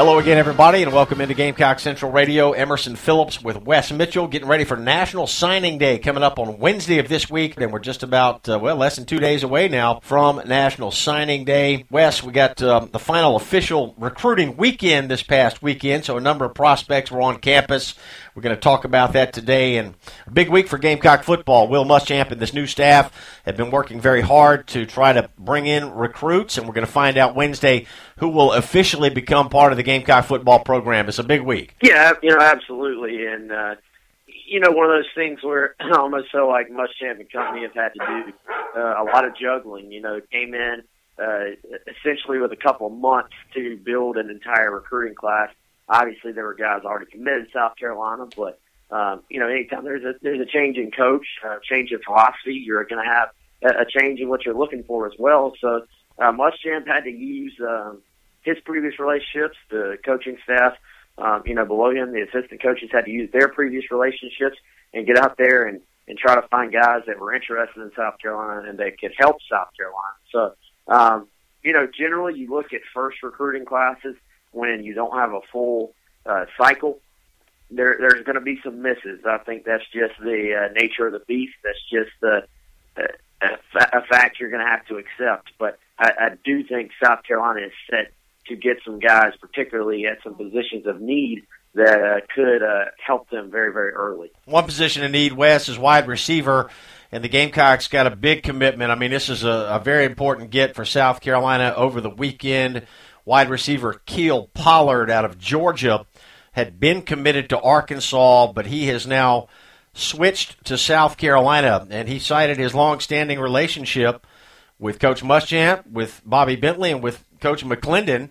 Hello again, everybody, and welcome into Gamecock Central Radio. Emerson Phillips with Wes Mitchell getting ready for National Signing Day coming up on Wednesday of this week. And we're just about, uh, well, less than two days away now from National Signing Day. Wes, we got uh, the final official recruiting weekend this past weekend, so a number of prospects were on campus. We're going to talk about that today. And a big week for Gamecock football. Will Muschamp and this new staff have been working very hard to try to bring in recruits, and we're going to find out Wednesday who will officially become part of the Gamecock football program. It's a big week. Yeah, you know, absolutely. And, uh, you know, one of those things where I almost feel like Muschamp and company have had to do uh, a lot of juggling. You know, came in uh, essentially with a couple of months to build an entire recruiting class Obviously, there were guys already committed to South Carolina, but um, you know, anytime there's a there's a change in coach, a change in philosophy, you're going to have a, change in what you're looking for as well. So, uh, Muschamp had to use um, his previous relationships, the coaching staff, um, you know, below him, the assistant coaches had to use their previous relationships and get out there and and try to find guys that were interested in South Carolina and that could help South Carolina. So, um, you know, generally you look at first recruiting classes when you don't have a full uh, cycle, there there's going to be some misses. I think that's just the uh, nature of the beast. That's just the uh, a, fact you're going to have to accept. But I, I do think South Carolina is set to get some guys, particularly at some positions of need, that uh, could uh, help them very, very early. One position in need, Wes, is wide receiver, and the Gamecocks got a big commitment. I mean, this is a, a very important get for South Carolina over the weekend wide receiver Kiel Pollard out of Georgia had been committed to Arkansas, but he has now switched to South Carolina, and he cited his long-standing relationship with Coach Muschamp, with Bobby Bentley, and with Coach McClendon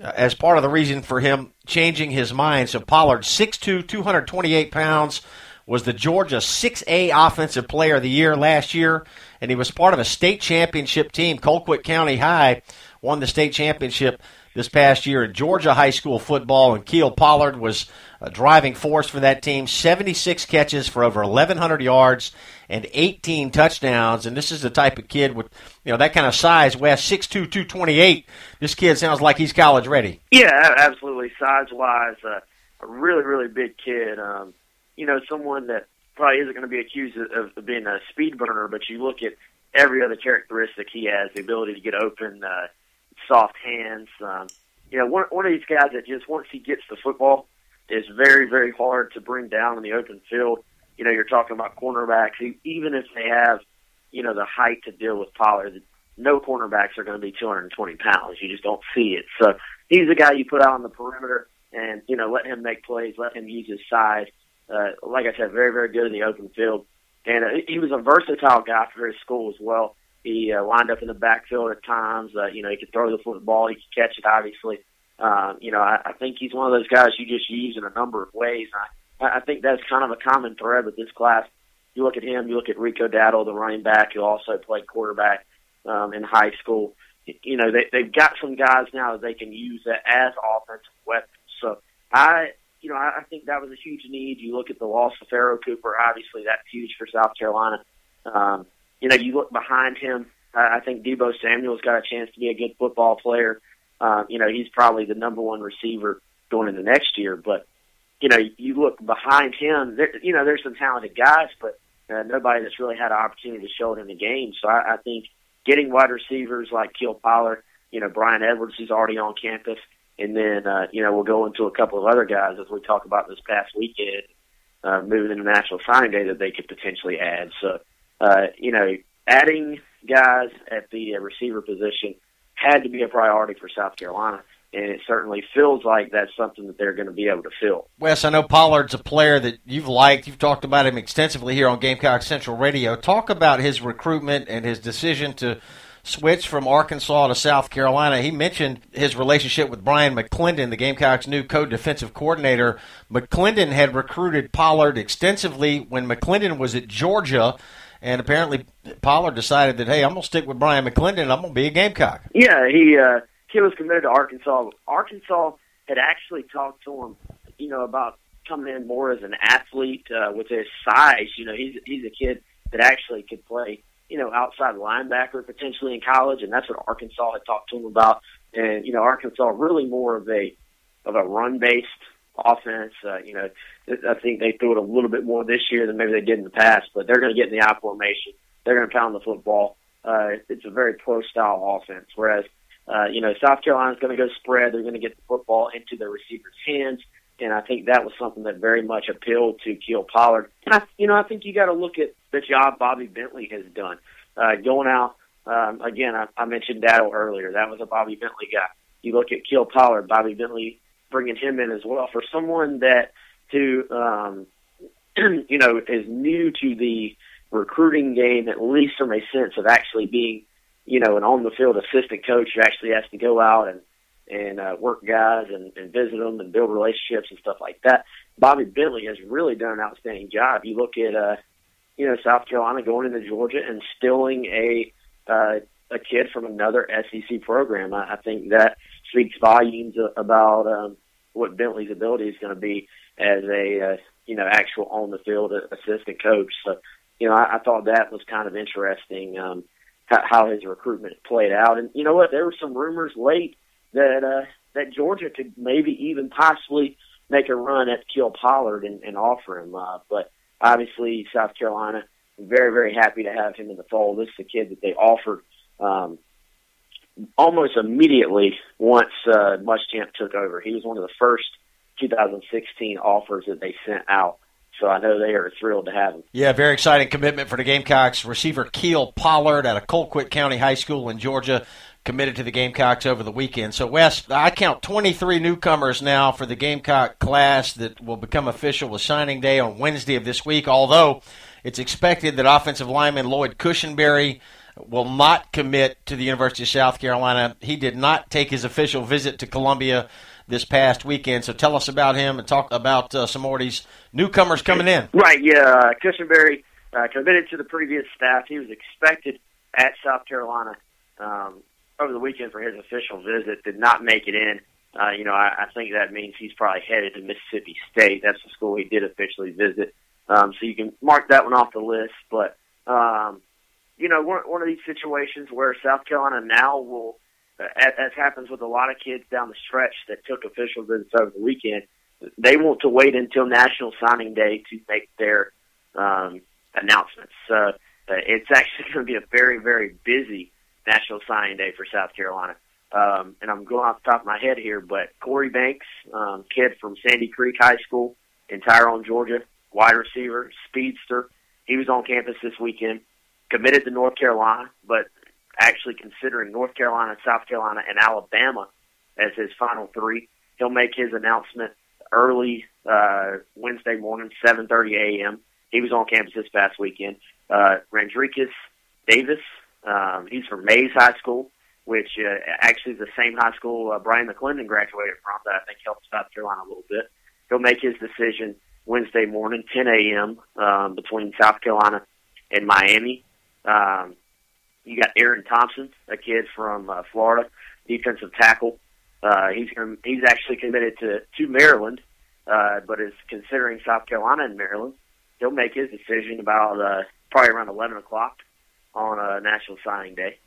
uh, as part of the reason for him changing his mind. So Pollard, 6'2", 228 pounds, was the Georgia 6A Offensive Player of the Year last year, and he was part of a state championship team, Colquitt County High, won the state championship this past year in Georgia high school football, and Kiel Pollard was a driving force for that team. 76 catches for over 1,100 yards and 18 touchdowns. And this is the type of kid with you know that kind of size. Wes 6'2", 228. This kid sounds like he's college ready. Yeah, absolutely. Size wise, uh, a really really big kid. Um, you know, someone that probably isn't going to be accused of, of being a speed burner, but you look at every other characteristic he has: the ability to get open. Uh, soft hands. Um, you know, one one of these guys that just once he gets the football is very very hard to bring down in the open field. You know, you're talking about cornerbacks, even if they have you know the height to deal with Pollard. No cornerbacks are going to be 220 pounds. You just don't see it. So he's a guy you put out on the perimeter and you know let him make plays, let him use his size. Uh, like I said, very very good in the open field, and uh, he was a versatile guy for his school as well. He uh, lined up in the backfield at times. Uh, you know, he could throw the football. He could catch it, obviously. Um, you know, I, I think he's one of those guys you just use in a number of ways. I, I think that's kind of a common thread with this class. You look at him, you look at Rico Dowdle, the running back, who also played quarterback um, in high school. You know, they, they've got some guys now that they can use as offensive weapons. So I, you know, I, I think that was a huge need. You look at the loss of Pharoh Cooper, obviously that's huge for South Carolina. Um, you know, you look behind him. I think Deebo Samuel's got a chance to be a good football player. Uh, you know, he's probably the number one receiver going into next year. But you know, you look behind him. There, you know, there's some talented guys, but uh, nobody that's really had an opportunity to show it in the game. So I, I think getting wide receivers like Kiel Pollard, you know, Bryan Edwards, who's already on campus, and then uh, you know we'll go into a couple of other guys as we talk about this past weekend uh, moving into National Signing Day that they could potentially add. So, uh, you know, adding guys at the receiver position had to be a priority for South Carolina and it certainly feels like that's something that they're going to be able to fill. Wes, I know Pollard's a player that you've liked. You've talked about him extensively here on Gamecock Central Radio. Talk about his recruitment and his decision to switch from Arkansas to South Carolina. He mentioned his relationship with Bryan McClendon, the Gamecocks' new co-defensive coordinator. McClendon had recruited Pollard extensively when McClendon was at Georgia. And apparently, Pollard decided that, hey, I'm going to stick with Bryan McClendon. I'm going to be a Gamecock. Yeah, he uh, kid was committed to Arkansas. Arkansas had actually talked to him, you know, about coming in more as an athlete uh, with his size. You know, he's he's a kid that actually could play, you know, outside linebacker potentially in college, and that's what Arkansas had talked to him about. And you know, Arkansas really more of a of a run based offense. Uh, you know, I think they threw it a little bit more this year than maybe they did in the past, but they're going to get in the I formation. They're going to pound the football. Uh, it's a very pro style offense, whereas uh, you know, South Carolina's going to go spread. They're going to get the football into the receiver's hands. And I think that was something that very much appealed to Kiel Pollard. And I, you know, I think you got to look at the job Bobby Bentley has done. Uh, going out, um, again, I, I mentioned Dowdle earlier. That was a Bobby Bentley guy. You look at Kiel Pollard, Bobby Bentley bringing him in as well. For someone that, to, um, you know, is new to the recruiting game, at least from a sense of actually being you know, an on the field assistant coach who actually has to go out and and uh, work guys and, and visit them and build relationships and stuff like that. Bobby Bentley has really done an outstanding job. You look at uh, you know South Carolina going into Georgia and stilling a uh, a kid from another SEC program. I, I think that speaks volumes about um, what Bentley's ability is going to be as a uh, you know actual on the field assistant coach. So you know I, I thought that was kind of interesting. Um, how his recruitment played out. And you know what? There were some rumors late that uh, that Georgia could maybe even possibly make a run at Kiel Pollard and, and offer him. Uh, but obviously, South Carolina very very happy to have him in the fold. This is a kid that they offered um, almost immediately once uh, Muschamp took over. He was one of the first 2016 offers that they sent out. So I know they are thrilled to have him. Yeah, very exciting commitment for the Gamecocks. Receiver Kiel Pollard out of Colquitt County High School in Georgia committed to the Gamecocks over the weekend. So, Wes, I count 23 newcomers now for the Gamecock class that will become official with signing day on Wednesday of this week, although it's expected that offensive lineman Lloyd Cushenberry will not commit to the University of South Carolina. He did not take his official visit to Columbia this past weekend. So tell us about him and talk about uh, some more of these newcomers coming in. Right, yeah. Uh, Cushenberry uh, committed to the previous staff. He was expected at South Carolina um, over the weekend for his official visit. Did not make it in. Uh, you know, I, I think that means he's probably headed to Mississippi State. That's the school he did officially visit. Um, so you can mark that one off the list. But um, you know, one, one of these situations where South Carolina now will as, as happens with a lot of kids down the stretch that took official visits over the weekend, they want to wait until National Signing Day to make their um, announcements. So uh, it's actually going to be a very, very busy National Signing Day for South Carolina. Um, and I'm going off the top of my head here, but Corey Banks, um, kid from Sandy Creek High School in Tyrone, Georgia, wide receiver, speedster, he was on campus this weekend, committed to North Carolina, but actually considering North Carolina, South Carolina, and Alabama as his final three. He'll make his announcement early uh, Wednesday morning, 7:30 a.m. He was on campus this past weekend. Uh, Randricus Davis, um, he's from Mays High School, which uh, actually is the same high school uh, Bryan McClendon graduated from. That I think helped South Carolina a little bit. He'll make his decision Wednesday morning, 10 a.m. Um, between South Carolina and Miami. Um, you got Aaron Thompson, a kid from uh, Florida, defensive tackle. Uh, he's he's actually committed to to Maryland, uh, but is considering South Carolina and Maryland. He'll make his decision about uh, probably around eleven o'clock on uh, National Signing Day.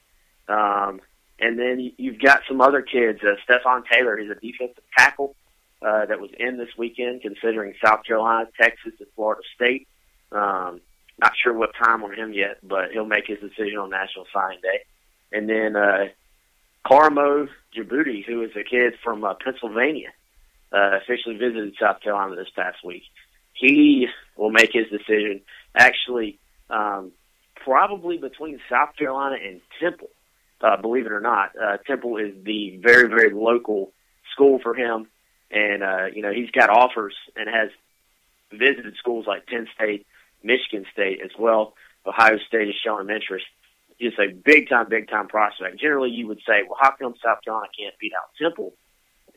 Um, and then you've got some other kids. Uh, Stefan Taylor, he's a defensive tackle uh, that was in this weekend, considering South Carolina, Texas, and Florida State. Um, not sure what time on him yet, but he'll make his decision on National Signing Day. And then uh, Karamo Dioubate, who is a kid from uh, Pennsylvania, uh, officially visited South Carolina this past week. he will make his decision actually um, probably between South Carolina and Temple. Uh, believe it or not, uh, Temple is the very very local school for him, and uh, you know he's got offers and has visited schools like Penn State, Michigan State as well. Ohio State shown him interest. He's a big time, big time prospect. Generally, you would say, well, how come South Carolina can't beat out Temple?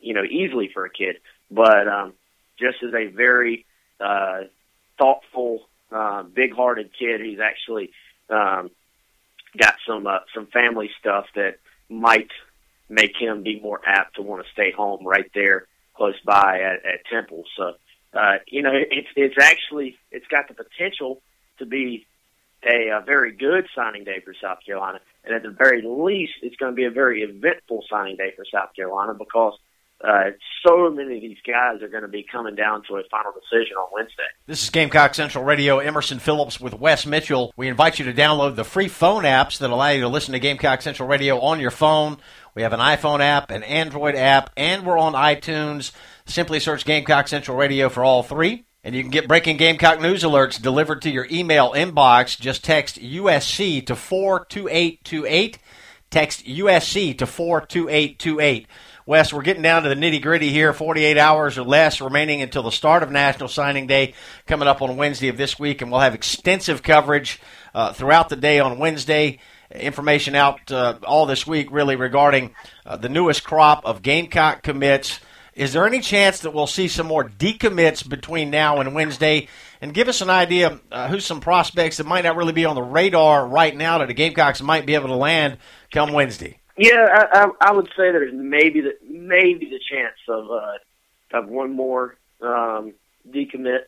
You know, easily for a kid, but um, just as a very uh, thoughtful, uh, big-hearted kid, he's actually um, got some uh, some family stuff that might make him be more apt to want to stay home right there close by at, at Temple. So, uh, you know, it's it's actually it's got the potential to be a, a very good signing day for South Carolina, and at the very least, it's going to be a very eventful signing day for South Carolina because uh, so many of these guys are going to be coming down to a final decision on Wednesday. This is Gamecock Central Radio. Emerson Phillips with Wes Mitchell. We invite you to download the free phone apps that allow you to listen to Gamecock Central Radio on your phone. We have an iPhone app, an Android app, and we're on iTunes. Simply search Gamecock Central Radio for all three. And you can get breaking Gamecock news alerts delivered to your email inbox. Just text USC to 42828. Text USC to 42828. Wes, we're getting down to the nitty gritty here. 48 hours or less remaining until the start of National Signing Day coming up on Wednesday of this week, and we'll have extensive coverage uh, throughout the day on Wednesday. Information out uh, all this week, really, regarding uh, the newest crop of Gamecock commits. Is there any chance that we'll see some more decommits between now and Wednesday? And give us an idea uh, who's some prospects that might not really be on the radar right now that the Gamecocks might be able to land come Wednesday. Yeah, I, I, I would say there's maybe the maybe the chance of uh, of one more um, decommit.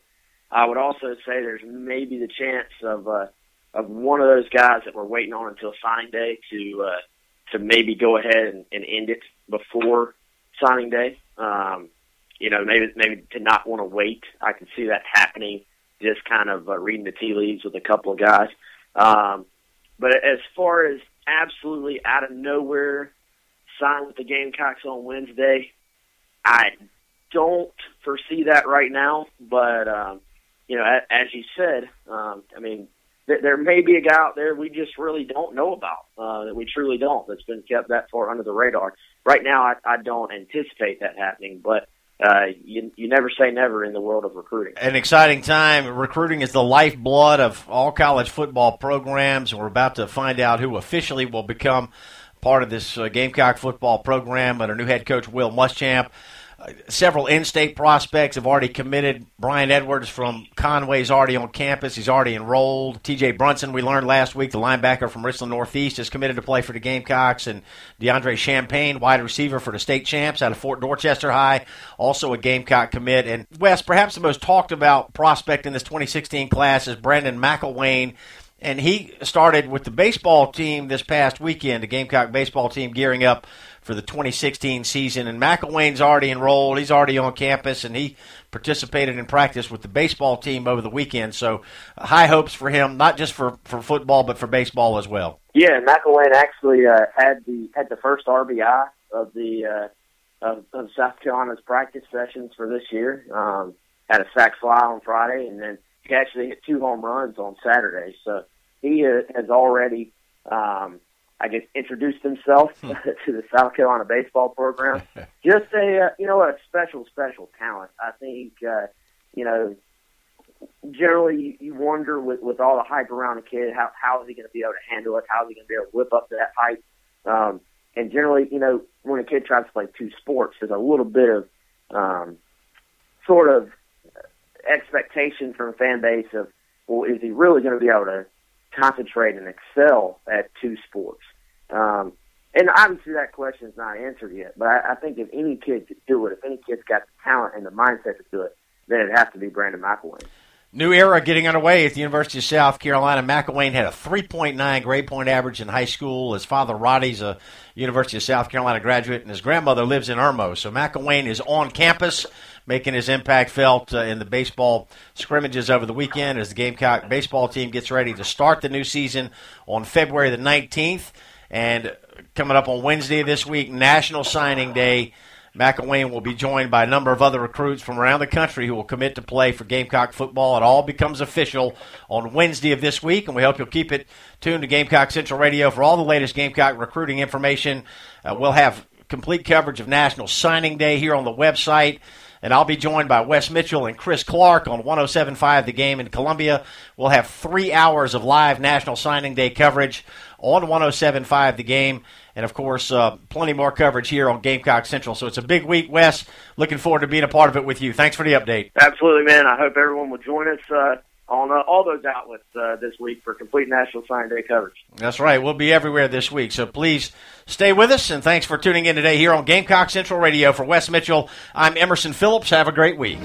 I would also say there's maybe the chance of uh, of one of those guys that we're waiting on until signing day to uh, to maybe go ahead and, and end it before signing day. Um, you know, maybe maybe to not want to wait. I can see that happening. Just kind of uh, reading the tea leaves with a couple of guys. Um, but as far as absolutely out of nowhere sign with the Gamecocks on Wednesday. I don't foresee that right now, but um, you know, as, as you said, um, I mean, th- there may be a guy out there we just really don't know about uh, that we truly don't. That's been kept that far under the radar. Right now, I, I don't anticipate that happening, but uh, you, you never say never in the world of recruiting. An exciting time. Recruiting is the lifeblood of all college football programs, we're about to find out who officially will become part of this uh, Gamecock football program under new head coach Will Muschamp several in-state prospects have already committed. Bryan Edwards from Conway is already on campus. He's already enrolled. T.J. Brunson, we learned last week, the linebacker from Richland Northeast, is committed to play for the Gamecocks. And DeAndre Champagne, wide receiver for the state champs out of Fort Dorchester High, also a Gamecock commit. And Wes, perhaps the most talked about prospect in this 2016 class is Brandon McIlwain and he started with the baseball team this past weekend, the Gamecock baseball team gearing up for the 2016 season. And McIlwain's already enrolled. He's already on campus, and he participated in practice with the baseball team over the weekend. So uh, high hopes for him, not just for, for football, but for baseball as well. Yeah, McIlwain actually uh, had the had the first RBI of the uh, of, of South Carolina's practice sessions for this year. Um, had a sac fly on Friday, and then he actually hit two home runs on Saturday. So he uh, has already um, I guess, introduced himself hmm. to the South Carolina baseball program. Just a, uh, you know, a special, special talent. I think, uh, you know, generally you wonder with, with all the hype around a kid, how, how is he going to be able to handle it? How is he going to be able to whip up to that hype? Um, and generally, you know, when a kid tries to play two sports, there's a little bit of, um, sort of expectation from a fan base of, well, is he really going to be able to concentrate and excel at two sports? Um, and obviously that question is not answered yet, but I, I think if any kid could do it, if any kid's got the talent and the mindset to do it, then it'd have to be Brandon McIlwain. New era getting underway at the University of South Carolina. McIlwain had a 3.9 grade point average in high school. His father, Roddy's a University of South Carolina graduate, and his grandmother lives in Irmo. So McIlwain is on campus, making his impact felt uh, in the baseball scrimmages over the weekend as the Gamecock baseball team gets ready to start the new season on February the 19th. And coming up on Wednesday this week, National Signing Day. McIlwain will be joined by a number of other recruits from around the country who will commit to play for Gamecock football. It all becomes official on Wednesday of this week, and we hope you'll keep it tuned to Gamecock Central Radio for all the latest Gamecock recruiting information. Uh, we'll have complete coverage of National Signing Day here on the website. And I'll be joined by Wes Mitchell and Chris Clark on 107.5 The Game in Columbia. We'll have three hours of live National Signing Day coverage on 107.5 The Game. And of course, uh, plenty more coverage here on Gamecock Central. So it's a big week, Wes. Looking forward to being a part of it with you. Thanks for the update. Absolutely, man. I hope everyone will join us uh, on uh, all those outlets uh, this week for complete National Sign Day coverage. That's right. We'll be everywhere this week. So please stay with us. And thanks for tuning in today here on Gamecock Central Radio. For Wes Mitchell, I'm Emerson Phillips. Have a great week.